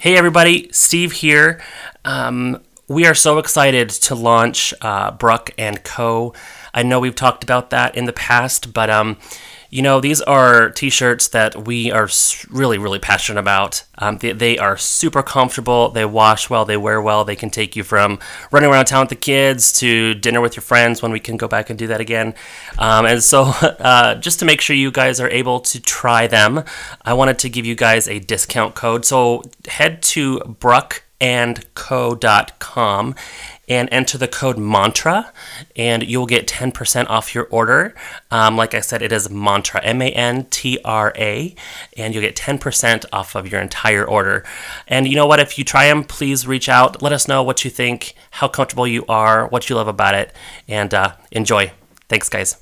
Hey, everybody, Steve here. Um, we are so excited to launch uh, Bruck and Co. I know we've talked about that in the past, but um, you know, these are t shirts that we are really, really passionate about. Um, they, they, are super comfortable, they wash well, they wear well, they can take you from running around town with the kids to dinner with your friends when we can go back and do that again. Um, and so, uh, just to make sure you guys are able to try them, I wanted to give you guys a discount code. So, head to bruckandco.com and enter the code MANTRA, and you'll get 10% off your order. Um, like I said, it is MANTRA, M A N T R A, and you'll get 10% off of your entire order. And you know what? If you try them, please reach out. Let us know what you think, how comfortable you are, what you love about it, and uh, enjoy. Thanks, guys.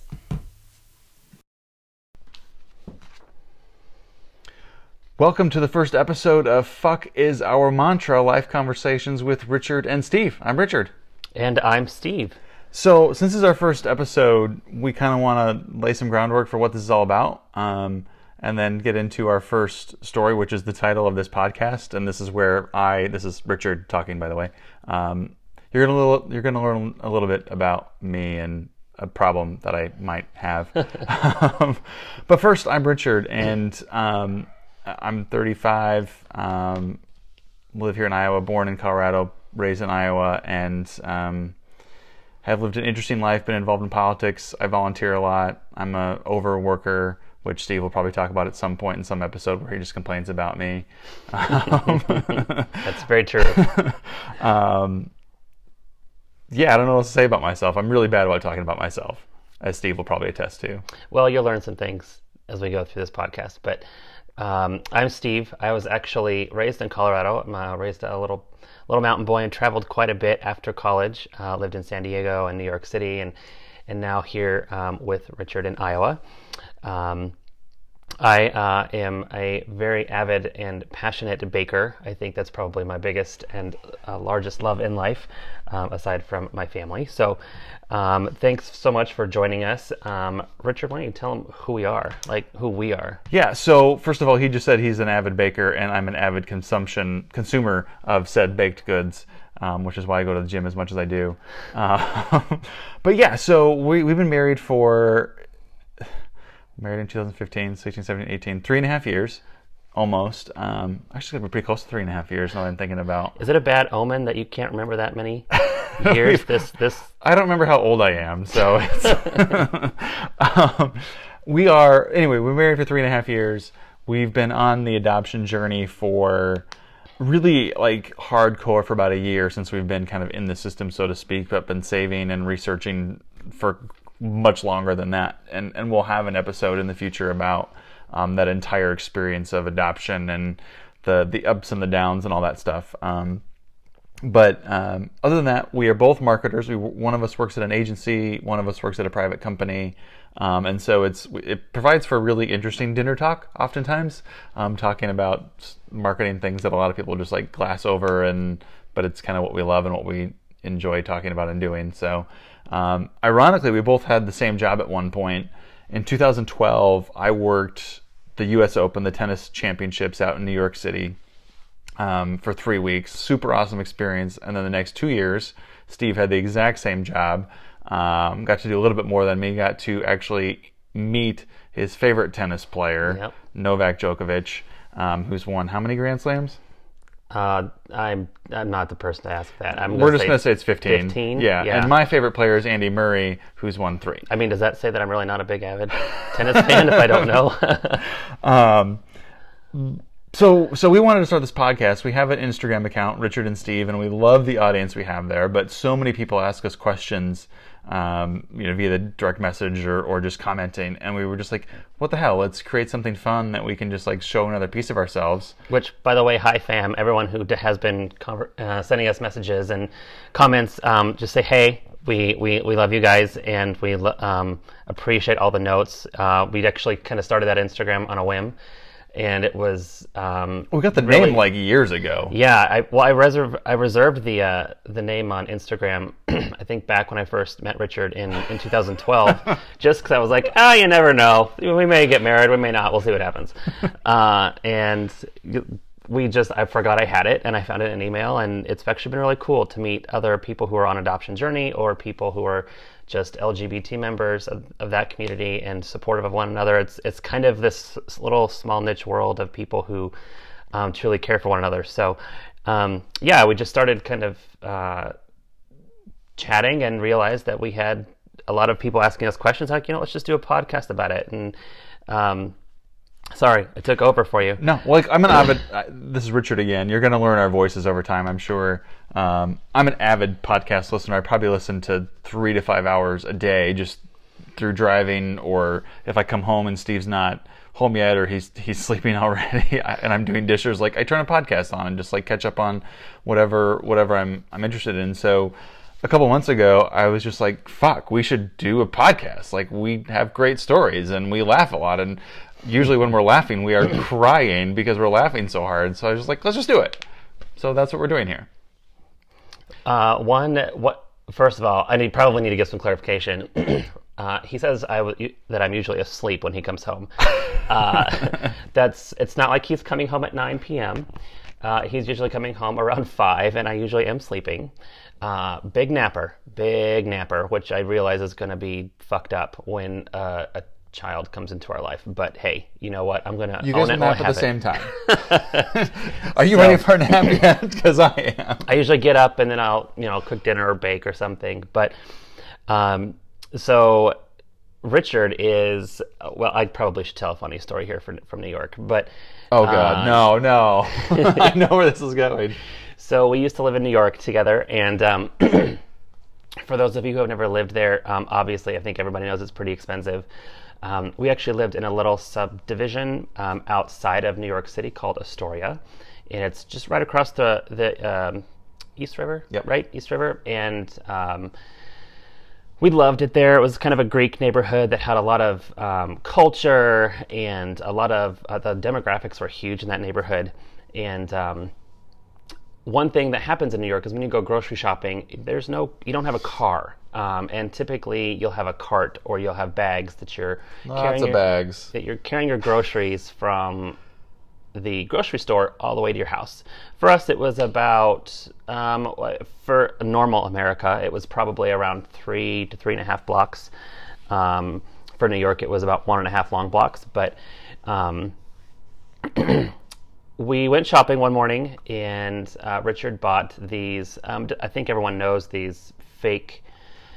Welcome to the first episode of Fuck is Our Mantra Life Conversations with Richard and Steve. I'm Richard. And I'm Steve. So, since this is our first episode, we kind of want to lay some groundwork for what this is all about, um, and then get into our first story, which is the title of this podcast. And this is where I, this is Richard talking, by the way. Um, you're gonna you're gonna learn a little bit about me and a problem that I might have. um, but first, I'm Richard, and um, I'm 35. Um, live here in Iowa. Born in Colorado, raised in Iowa, and um, have lived an interesting life. Been involved in politics. I volunteer a lot. I'm a overworker, which Steve will probably talk about at some point in some episode where he just complains about me. Um, That's very true. um, yeah, I don't know what to say about myself. I'm really bad about talking about myself, as Steve will probably attest to. Well, you'll learn some things as we go through this podcast, but um, I'm Steve. I was actually raised in Colorado. I'm uh, raised a little little mountain boy and traveled quite a bit after college. Uh, lived in San Diego and New York City, and and now here um, with Richard in Iowa. Um, I uh, am a very avid and passionate baker. I think that's probably my biggest and uh, largest love in life, um, aside from my family. So, um, thanks so much for joining us, um, Richard. Why don't you tell them who we are, like who we are? Yeah. So first of all, he just said he's an avid baker, and I'm an avid consumption consumer of said baked goods. Um, which is why I go to the gym as much as I do. Uh, but yeah, so we, we've been married for married in 2015, 16, 17, 18, three and a half years, almost. Um, actually, we're pretty close to three and a half years now. I'm thinking about. Is it a bad omen that you can't remember that many years? this this. I don't remember how old I am, so. um, we are anyway. We're married for three and a half years. We've been on the adoption journey for really like hardcore for about a year since we've been kind of in the system, so to speak, but been saving and researching for much longer than that. And and we'll have an episode in the future about um, that entire experience of adoption and the the ups and the downs and all that stuff. Um, but um, other than that, we are both marketers. We, one of us works at an agency, one of us works at a private company, um, and so it's it provides for a really interesting dinner talk. Oftentimes, um, talking about marketing things that a lot of people just like glass over, and but it's kind of what we love and what we enjoy talking about and doing. So um, ironically, we both had the same job at one point. In 2012, I worked the U.S. Open, the tennis championships out in New York City um, for three weeks. Super awesome experience. And then the next two years, Steve had the exact same job. Um, got to do a little bit more than me. Got to actually meet his favorite tennis player, yep. Novak Djokovic, um, who's won how many Grand Slams? Uh, I'm I'm not the person to ask that. I'm We're just going to say it's 15. 15? Yeah. yeah. And my favorite player is Andy Murray, who's won three. I mean, does that say that I'm really not a big avid tennis fan if I don't know? um, so so we wanted to start this podcast. We have an Instagram account, Richard and Steve, and we love the audience we have there. But so many people ask us questions um, you know, via the direct message or, or just commenting. And we were just like, what the hell? Let's create something fun that we can just like show another piece of ourselves. Which, by the way, hi fam, everyone who has been uh, sending us messages and comments, um, just say, hey, we, we, we love you guys and we um, appreciate all the notes. Uh, we actually kind of started that Instagram on a whim and it was. Um, we got the really, name like years ago. Yeah, I, well, I reserved I reserved the uh, the name on Instagram. I think back when I first met Richard in in 2012, just because I was like, ah, oh, you never know. We may get married, we may not. We'll see what happens. uh, and we just I forgot I had it and I found it in an email and it's actually been really cool to meet other people who are on adoption journey or people who are just LGBT members of, of that community and supportive of one another. It's it's kind of this little small niche world of people who um, truly care for one another. So um, yeah, we just started kind of uh, chatting and realized that we had a lot of people asking us questions like you know let's just do a podcast about it and um, Sorry, I took over for you. No, like I'm an avid. uh, this is Richard again. You're going to learn our voices over time, I'm sure. Um, I'm an avid podcast listener. I probably listen to three to five hours a day, just through driving, or if I come home and Steve's not home yet, or he's he's sleeping already, and I'm doing dishes. Like I turn a podcast on and just like catch up on whatever whatever I'm I'm interested in. So a couple months ago, I was just like, "Fuck, we should do a podcast. Like we have great stories and we laugh a lot, and usually when we're laughing, we are crying because we're laughing so hard. So I was just like, let's just do it. So that's what we're doing here. Uh, one, what? First of all, I need probably need to get some clarification. Uh, he says I w- that I'm usually asleep when he comes home. Uh, that's it's not like he's coming home at 9 p.m. Uh, he's usually coming home around five, and I usually am sleeping. Uh, big napper, big napper, which I realize is going to be fucked up when uh, a child comes into our life. But hey, you know what? I'm going to You own guys it nap at the it. same time. are you ready for a nap yet? Because I am. I usually get up and then I'll, you know, cook dinner or bake or something. But um, so Richard is well. I probably should tell a funny story here from from New York, but Oh God, uh, no, no. I know where this is going. So we used to live in New York together, and um, for those of you who have never lived there, um, obviously I think everybody knows it's pretty expensive. Um, we actually lived in a little subdivision um, outside of New York City called Astoria, and it's just right across the the um, East River, Yep. right, East River, and um, we loved it there. It was kind of a Greek neighborhood that had a lot of um, culture and a lot of uh, the demographics were huge in that neighborhood. And um, one thing that happens in New York is when you go grocery shopping, there's no, you don't have a car. Um, and typically you'll have a cart or you'll have bags that you're Lots carrying of your, bags. that you're carrying your groceries from the grocery store all the way to your house. For us, it was about um, for normal America, it was probably around three to three and a half blocks. Um, for New York, it was about one and a half long blocks. But um, we went shopping one morning, and uh, Richard bought these. Um, I think everyone knows these fake.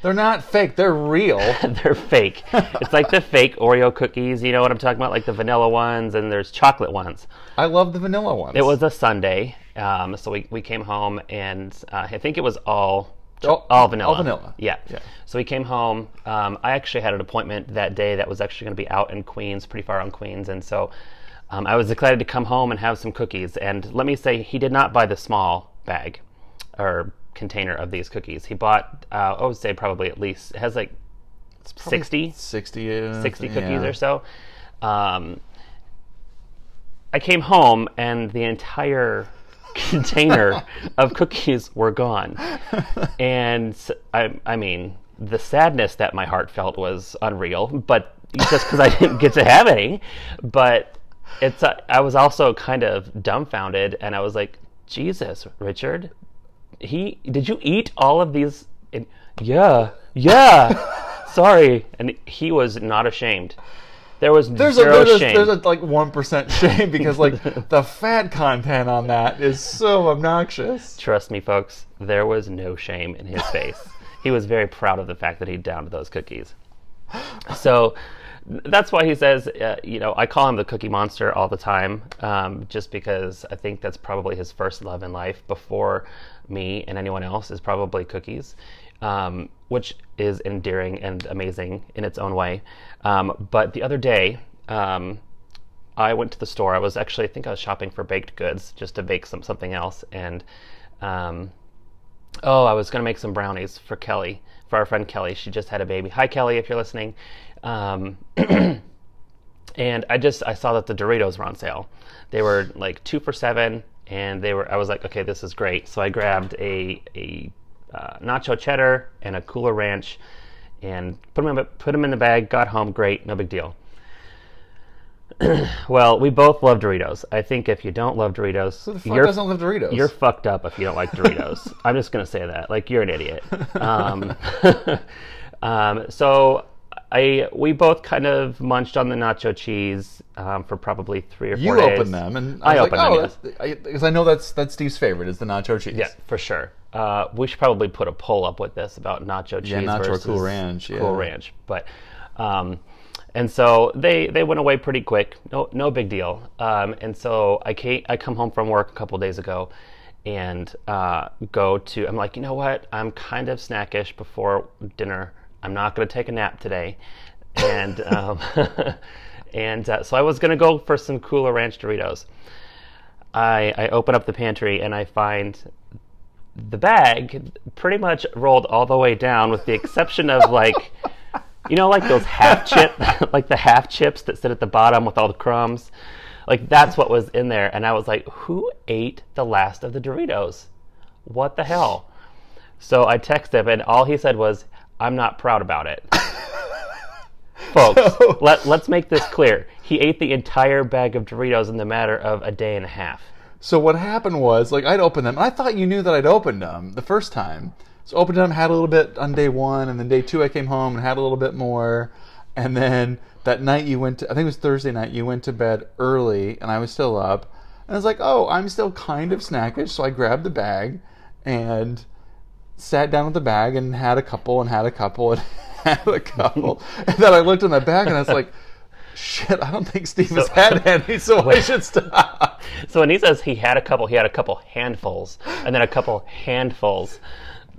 They're not fake. They're real. They're fake. it's like the fake Oreo cookies. You know what I'm talking about? Like the vanilla ones, and there's chocolate ones. I love the vanilla ones. It was a Sunday, um, so we, we came home, and uh, I think it was all Oh, all vanilla. all vanilla. Yeah. Yeah. So we came home. Um, I actually had an appointment that day that was actually going to be out in Queens, pretty far on Queens, and so um, I was excited to come home and have some cookies. And let me say, he did not buy the small bag or container of these cookies. He bought, uh, I would say, probably at least it has like 60 60, uh, 60 yeah. cookies or so. Um, I came home and the entire container of cookies were gone. And I, I mean, the sadness that my heart felt was unreal, but just because I didn't get to have any. But it's, uh, I was also kind of dumbfounded and I was like, Jesus, Richard, he, did you eat all of these? And, yeah, yeah, sorry. And he was not ashamed. There was There's a, there's, a, shame. there's a like one percent shame because like the fat content on that is so obnoxious. Trust me, folks, there was no shame in his face. he was very proud of the fact that he downed those cookies. So that's why he says, uh, you know, I call him the cookie monster all the time, um, just because I think that's probably his first love in life before me and anyone else is probably cookies, um, which is endearing and amazing in its own way. Um, but the other day, um, I went to the store. I was actually, I think I was shopping for baked goods just to bake some something else, and um, oh, I was going to make some brownies for Kelly, for our friend Kelly. She just had a baby. Hi, Kelly, if you're listening. Um, and I just I saw that the Doritos were on sale. They were like two for seven, and they were. I was like, okay, this is great. So I grabbed a a uh, nacho cheddar and a cooler ranch, and put them in, put them in the bag. Got home, great, no big deal. Well, we both love Doritos. I think if you don't love Doritos, Who the fuck you're doesn't love Doritos? you're fucked up if you don't like Doritos. I'm just gonna say that. Like you're an idiot. Um, um, so I we both kind of munched on the nacho cheese um, for probably three or you four days. opened them, and I I, opened like, them, oh, yes. that's- I- because I, know that's that's Steve's favorite is the nacho cheese. Yeah, for sure. Uh, we should probably put a poll up with this about nacho cheese nacho or versus Cool Ranch, yeah. Cool Ranch, but um, and so they they went away pretty quick. No no big deal. Um, and so I came, I come home from work a couple days ago, and uh, go to. I'm like, you know what? I'm kind of snackish before dinner. I'm not going to take a nap today, and um, and uh, so I was going to go for some Cooler Ranch Doritos. I, I open up the pantry and I find the bag pretty much rolled all the way down, with the exception of like, you know, like those half chip, like the half chips that sit at the bottom with all the crumbs. Like that's what was in there, and I was like, who ate the last of the Doritos? What the hell? So I texted him, and all he said was, "I'm not proud about it." Folks, So- let, let's make this clear. He ate the entire bag of Doritos in the matter of a day and a half. So what happened was, like, I'd open them. And I thought you knew that I'd opened them the first time. So opened them, had a little bit on day one, and then day two I came home and had a little bit more. And then that night you went to, I think it was Thursday night, you went to bed early, and I was still up. And I was like, oh, I'm still kind of snackish. So I grabbed the bag and sat down with the bag and had a couple and had a couple and had a couple. and then I looked in the bag and I was like, shit, I don't think Steve has had any, so I should stop. So when he says he had a couple, he had a couple handfuls, and then a couple handfuls,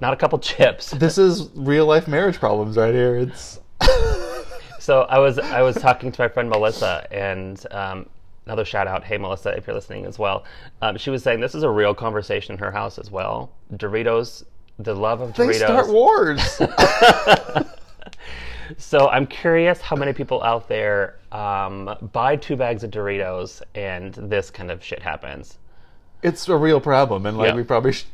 not a couple chips. This is real life marriage problems right here. It's So I was I was talking to my friend Melissa, and um, another shout out, hey Melissa, if you're listening as well. Um, she was saying this is a real conversation in her house as well. Doritos, the love of they Doritos. start wars. So I'm curious how many people out there um, buy two bags of Doritos and this kind of shit happens. it's a real problem, and like Yeah. we probably. Sh-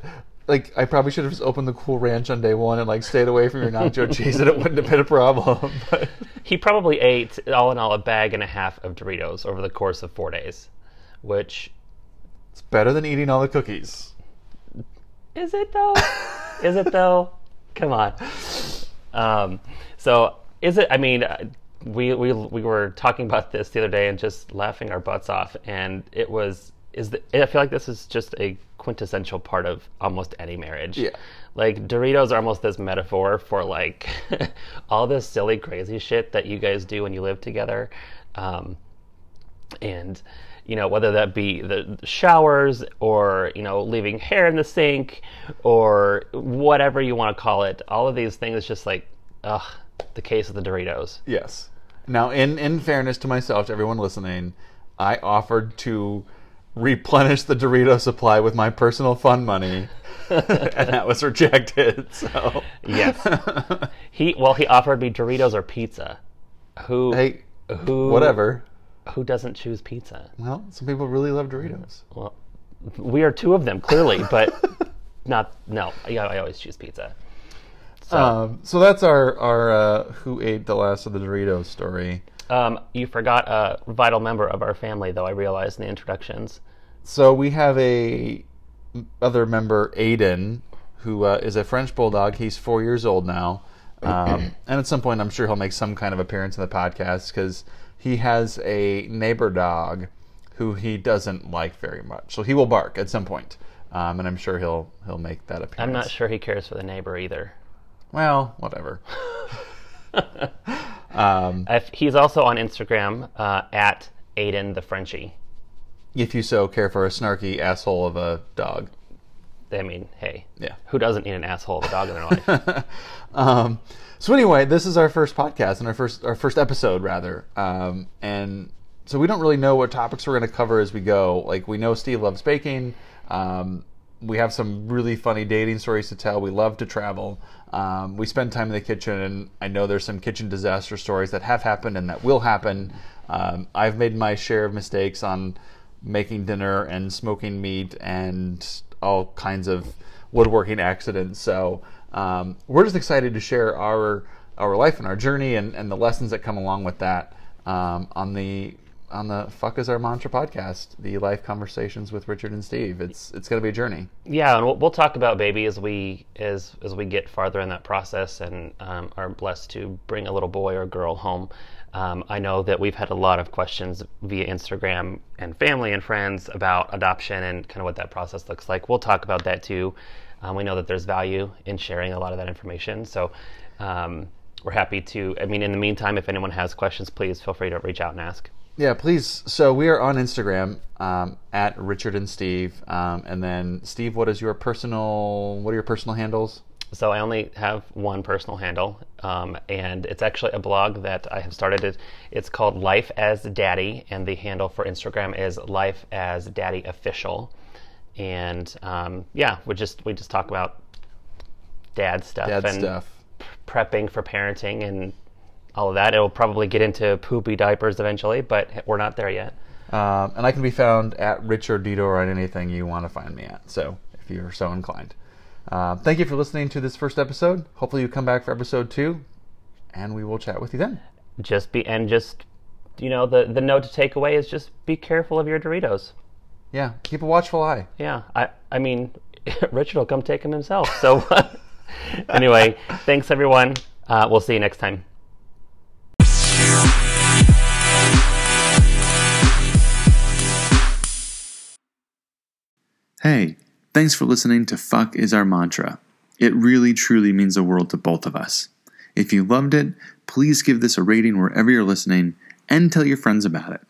like I probably should have just opened the Cool Ranch on day one and like stayed away from your nacho cheese, and it wouldn't have been a problem. But He probably ate all in all a bag and a half of Doritos over the course of four days, which it's better than eating all the cookies. Is it though? Is it though? Come on. Um, so is it? I mean, uh, we we we were talking about this the other day and just laughing our butts off, and it was is the, I feel like this is just a quintessential part of almost any marriage. Yeah. Like Doritos are almost this metaphor for like all this silly crazy shit that you guys do when you live together. Um, and you know whether that be the showers or you know leaving hair in the sink or whatever you want to call it all of these things just like ugh the case of the doritos Yes. Now, in in fairness to myself, to everyone listening, I offered to replenish the Dorito supply with my personal fund money, and that was rejected. So yes he well he offered me doritos or pizza who hey, who whatever. Who doesn't choose pizza Well, some people really love Doritos. well we are two of them clearly but not no yeah, i always choose pizza so Um, so that's our our uh, who ate the last of the Doritos story. um, you forgot a vital member of our family though i realized in the introductions So we have a other member, Aiden, who uh, is a French bulldog. He's four years old now, um, and at some point, I'm sure he'll make some kind of appearance in the podcast because he has a neighbor dog who he doesn't like very much. So he will bark at some point, um, and I'm sure he'll he'll make that appearance. i'm not sure he cares for the neighbor either Well, whatever. um, he's also on Instagram uh, at Aiden the Frenchie. if you so care for a snarky asshole of a dog. I mean, hey, Yeah. who doesn't need an asshole of a dog in their life? um, so anyway, this is our first podcast and our first our first episode rather, um, and so we don't really know what topics we're going to cover as we go. Like we know Steve loves baking. Um, we have some really funny dating stories to tell. We love to travel. Um, we spend time in the kitchen, and I know there's some kitchen disaster stories that have happened and that will happen. Um, I've made my share of mistakes on making dinner and smoking meat and all kinds of woodworking accidents. So um, we're just excited to share our our life and our journey and, and the lessons that come along with that um, on the on the Fuck is Our Mantra podcast, the life conversations with Richard and Steve. It's it's going to be a journey. Yeah, and we'll, we'll talk about baby as we as as we get farther in that process and um, are blessed to bring a little boy or girl home. Um, I know that we've had a lot of questions via Instagram and family and friends about adoption and kind of what that process looks like. We'll talk about that too. Um, we know that there's value in sharing a lot of that information, so um, we're happy to. I mean, in the meantime, if anyone has questions, please feel free to reach out and ask. Yeah, please. So we are on Instagram um, at Richard and Steve, um, and then Steve, what is your personal? What are your personal handles? So I only have one personal handle, um, and it's actually a blog that I have started. It, it's called Life as Daddy, and the handle for Instagram is Life as Daddy Official. And um, yeah, we just we just talk about dad stuff Dad and stuff. prepping for parenting and all of that. It'll probably get into poopy diapers eventually, but we're not there yet. Um, and I can be found at Richard Dito on anything you want to find me at. So if you're so inclined. Uh, thank you for listening to this first episode. Hopefully you come back for episode two, and we will chat with you then. Just be and just you know the the note to take away is just be careful of your Doritos. Yeah, keep a watchful eye. Yeah, I I mean, Richard will come take them himself. So anyway, thanks everyone. Uh, we'll see you next time. Hey, thanks for listening to Fuck is Our Mantra. It really truly means the world to both of us. If you loved it, please give this a rating wherever you're listening and tell your friends about it.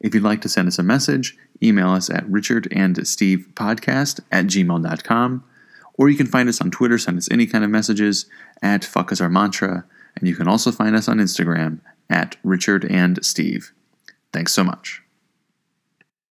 If you'd like to send us a message, email us at richardandstevepodcast at gmail.com, or you can find us on Twitter, send us any kind of messages at Fuck is Our Mantra, and you can also find us on Instagram at Richard and Steve. Thanks so much.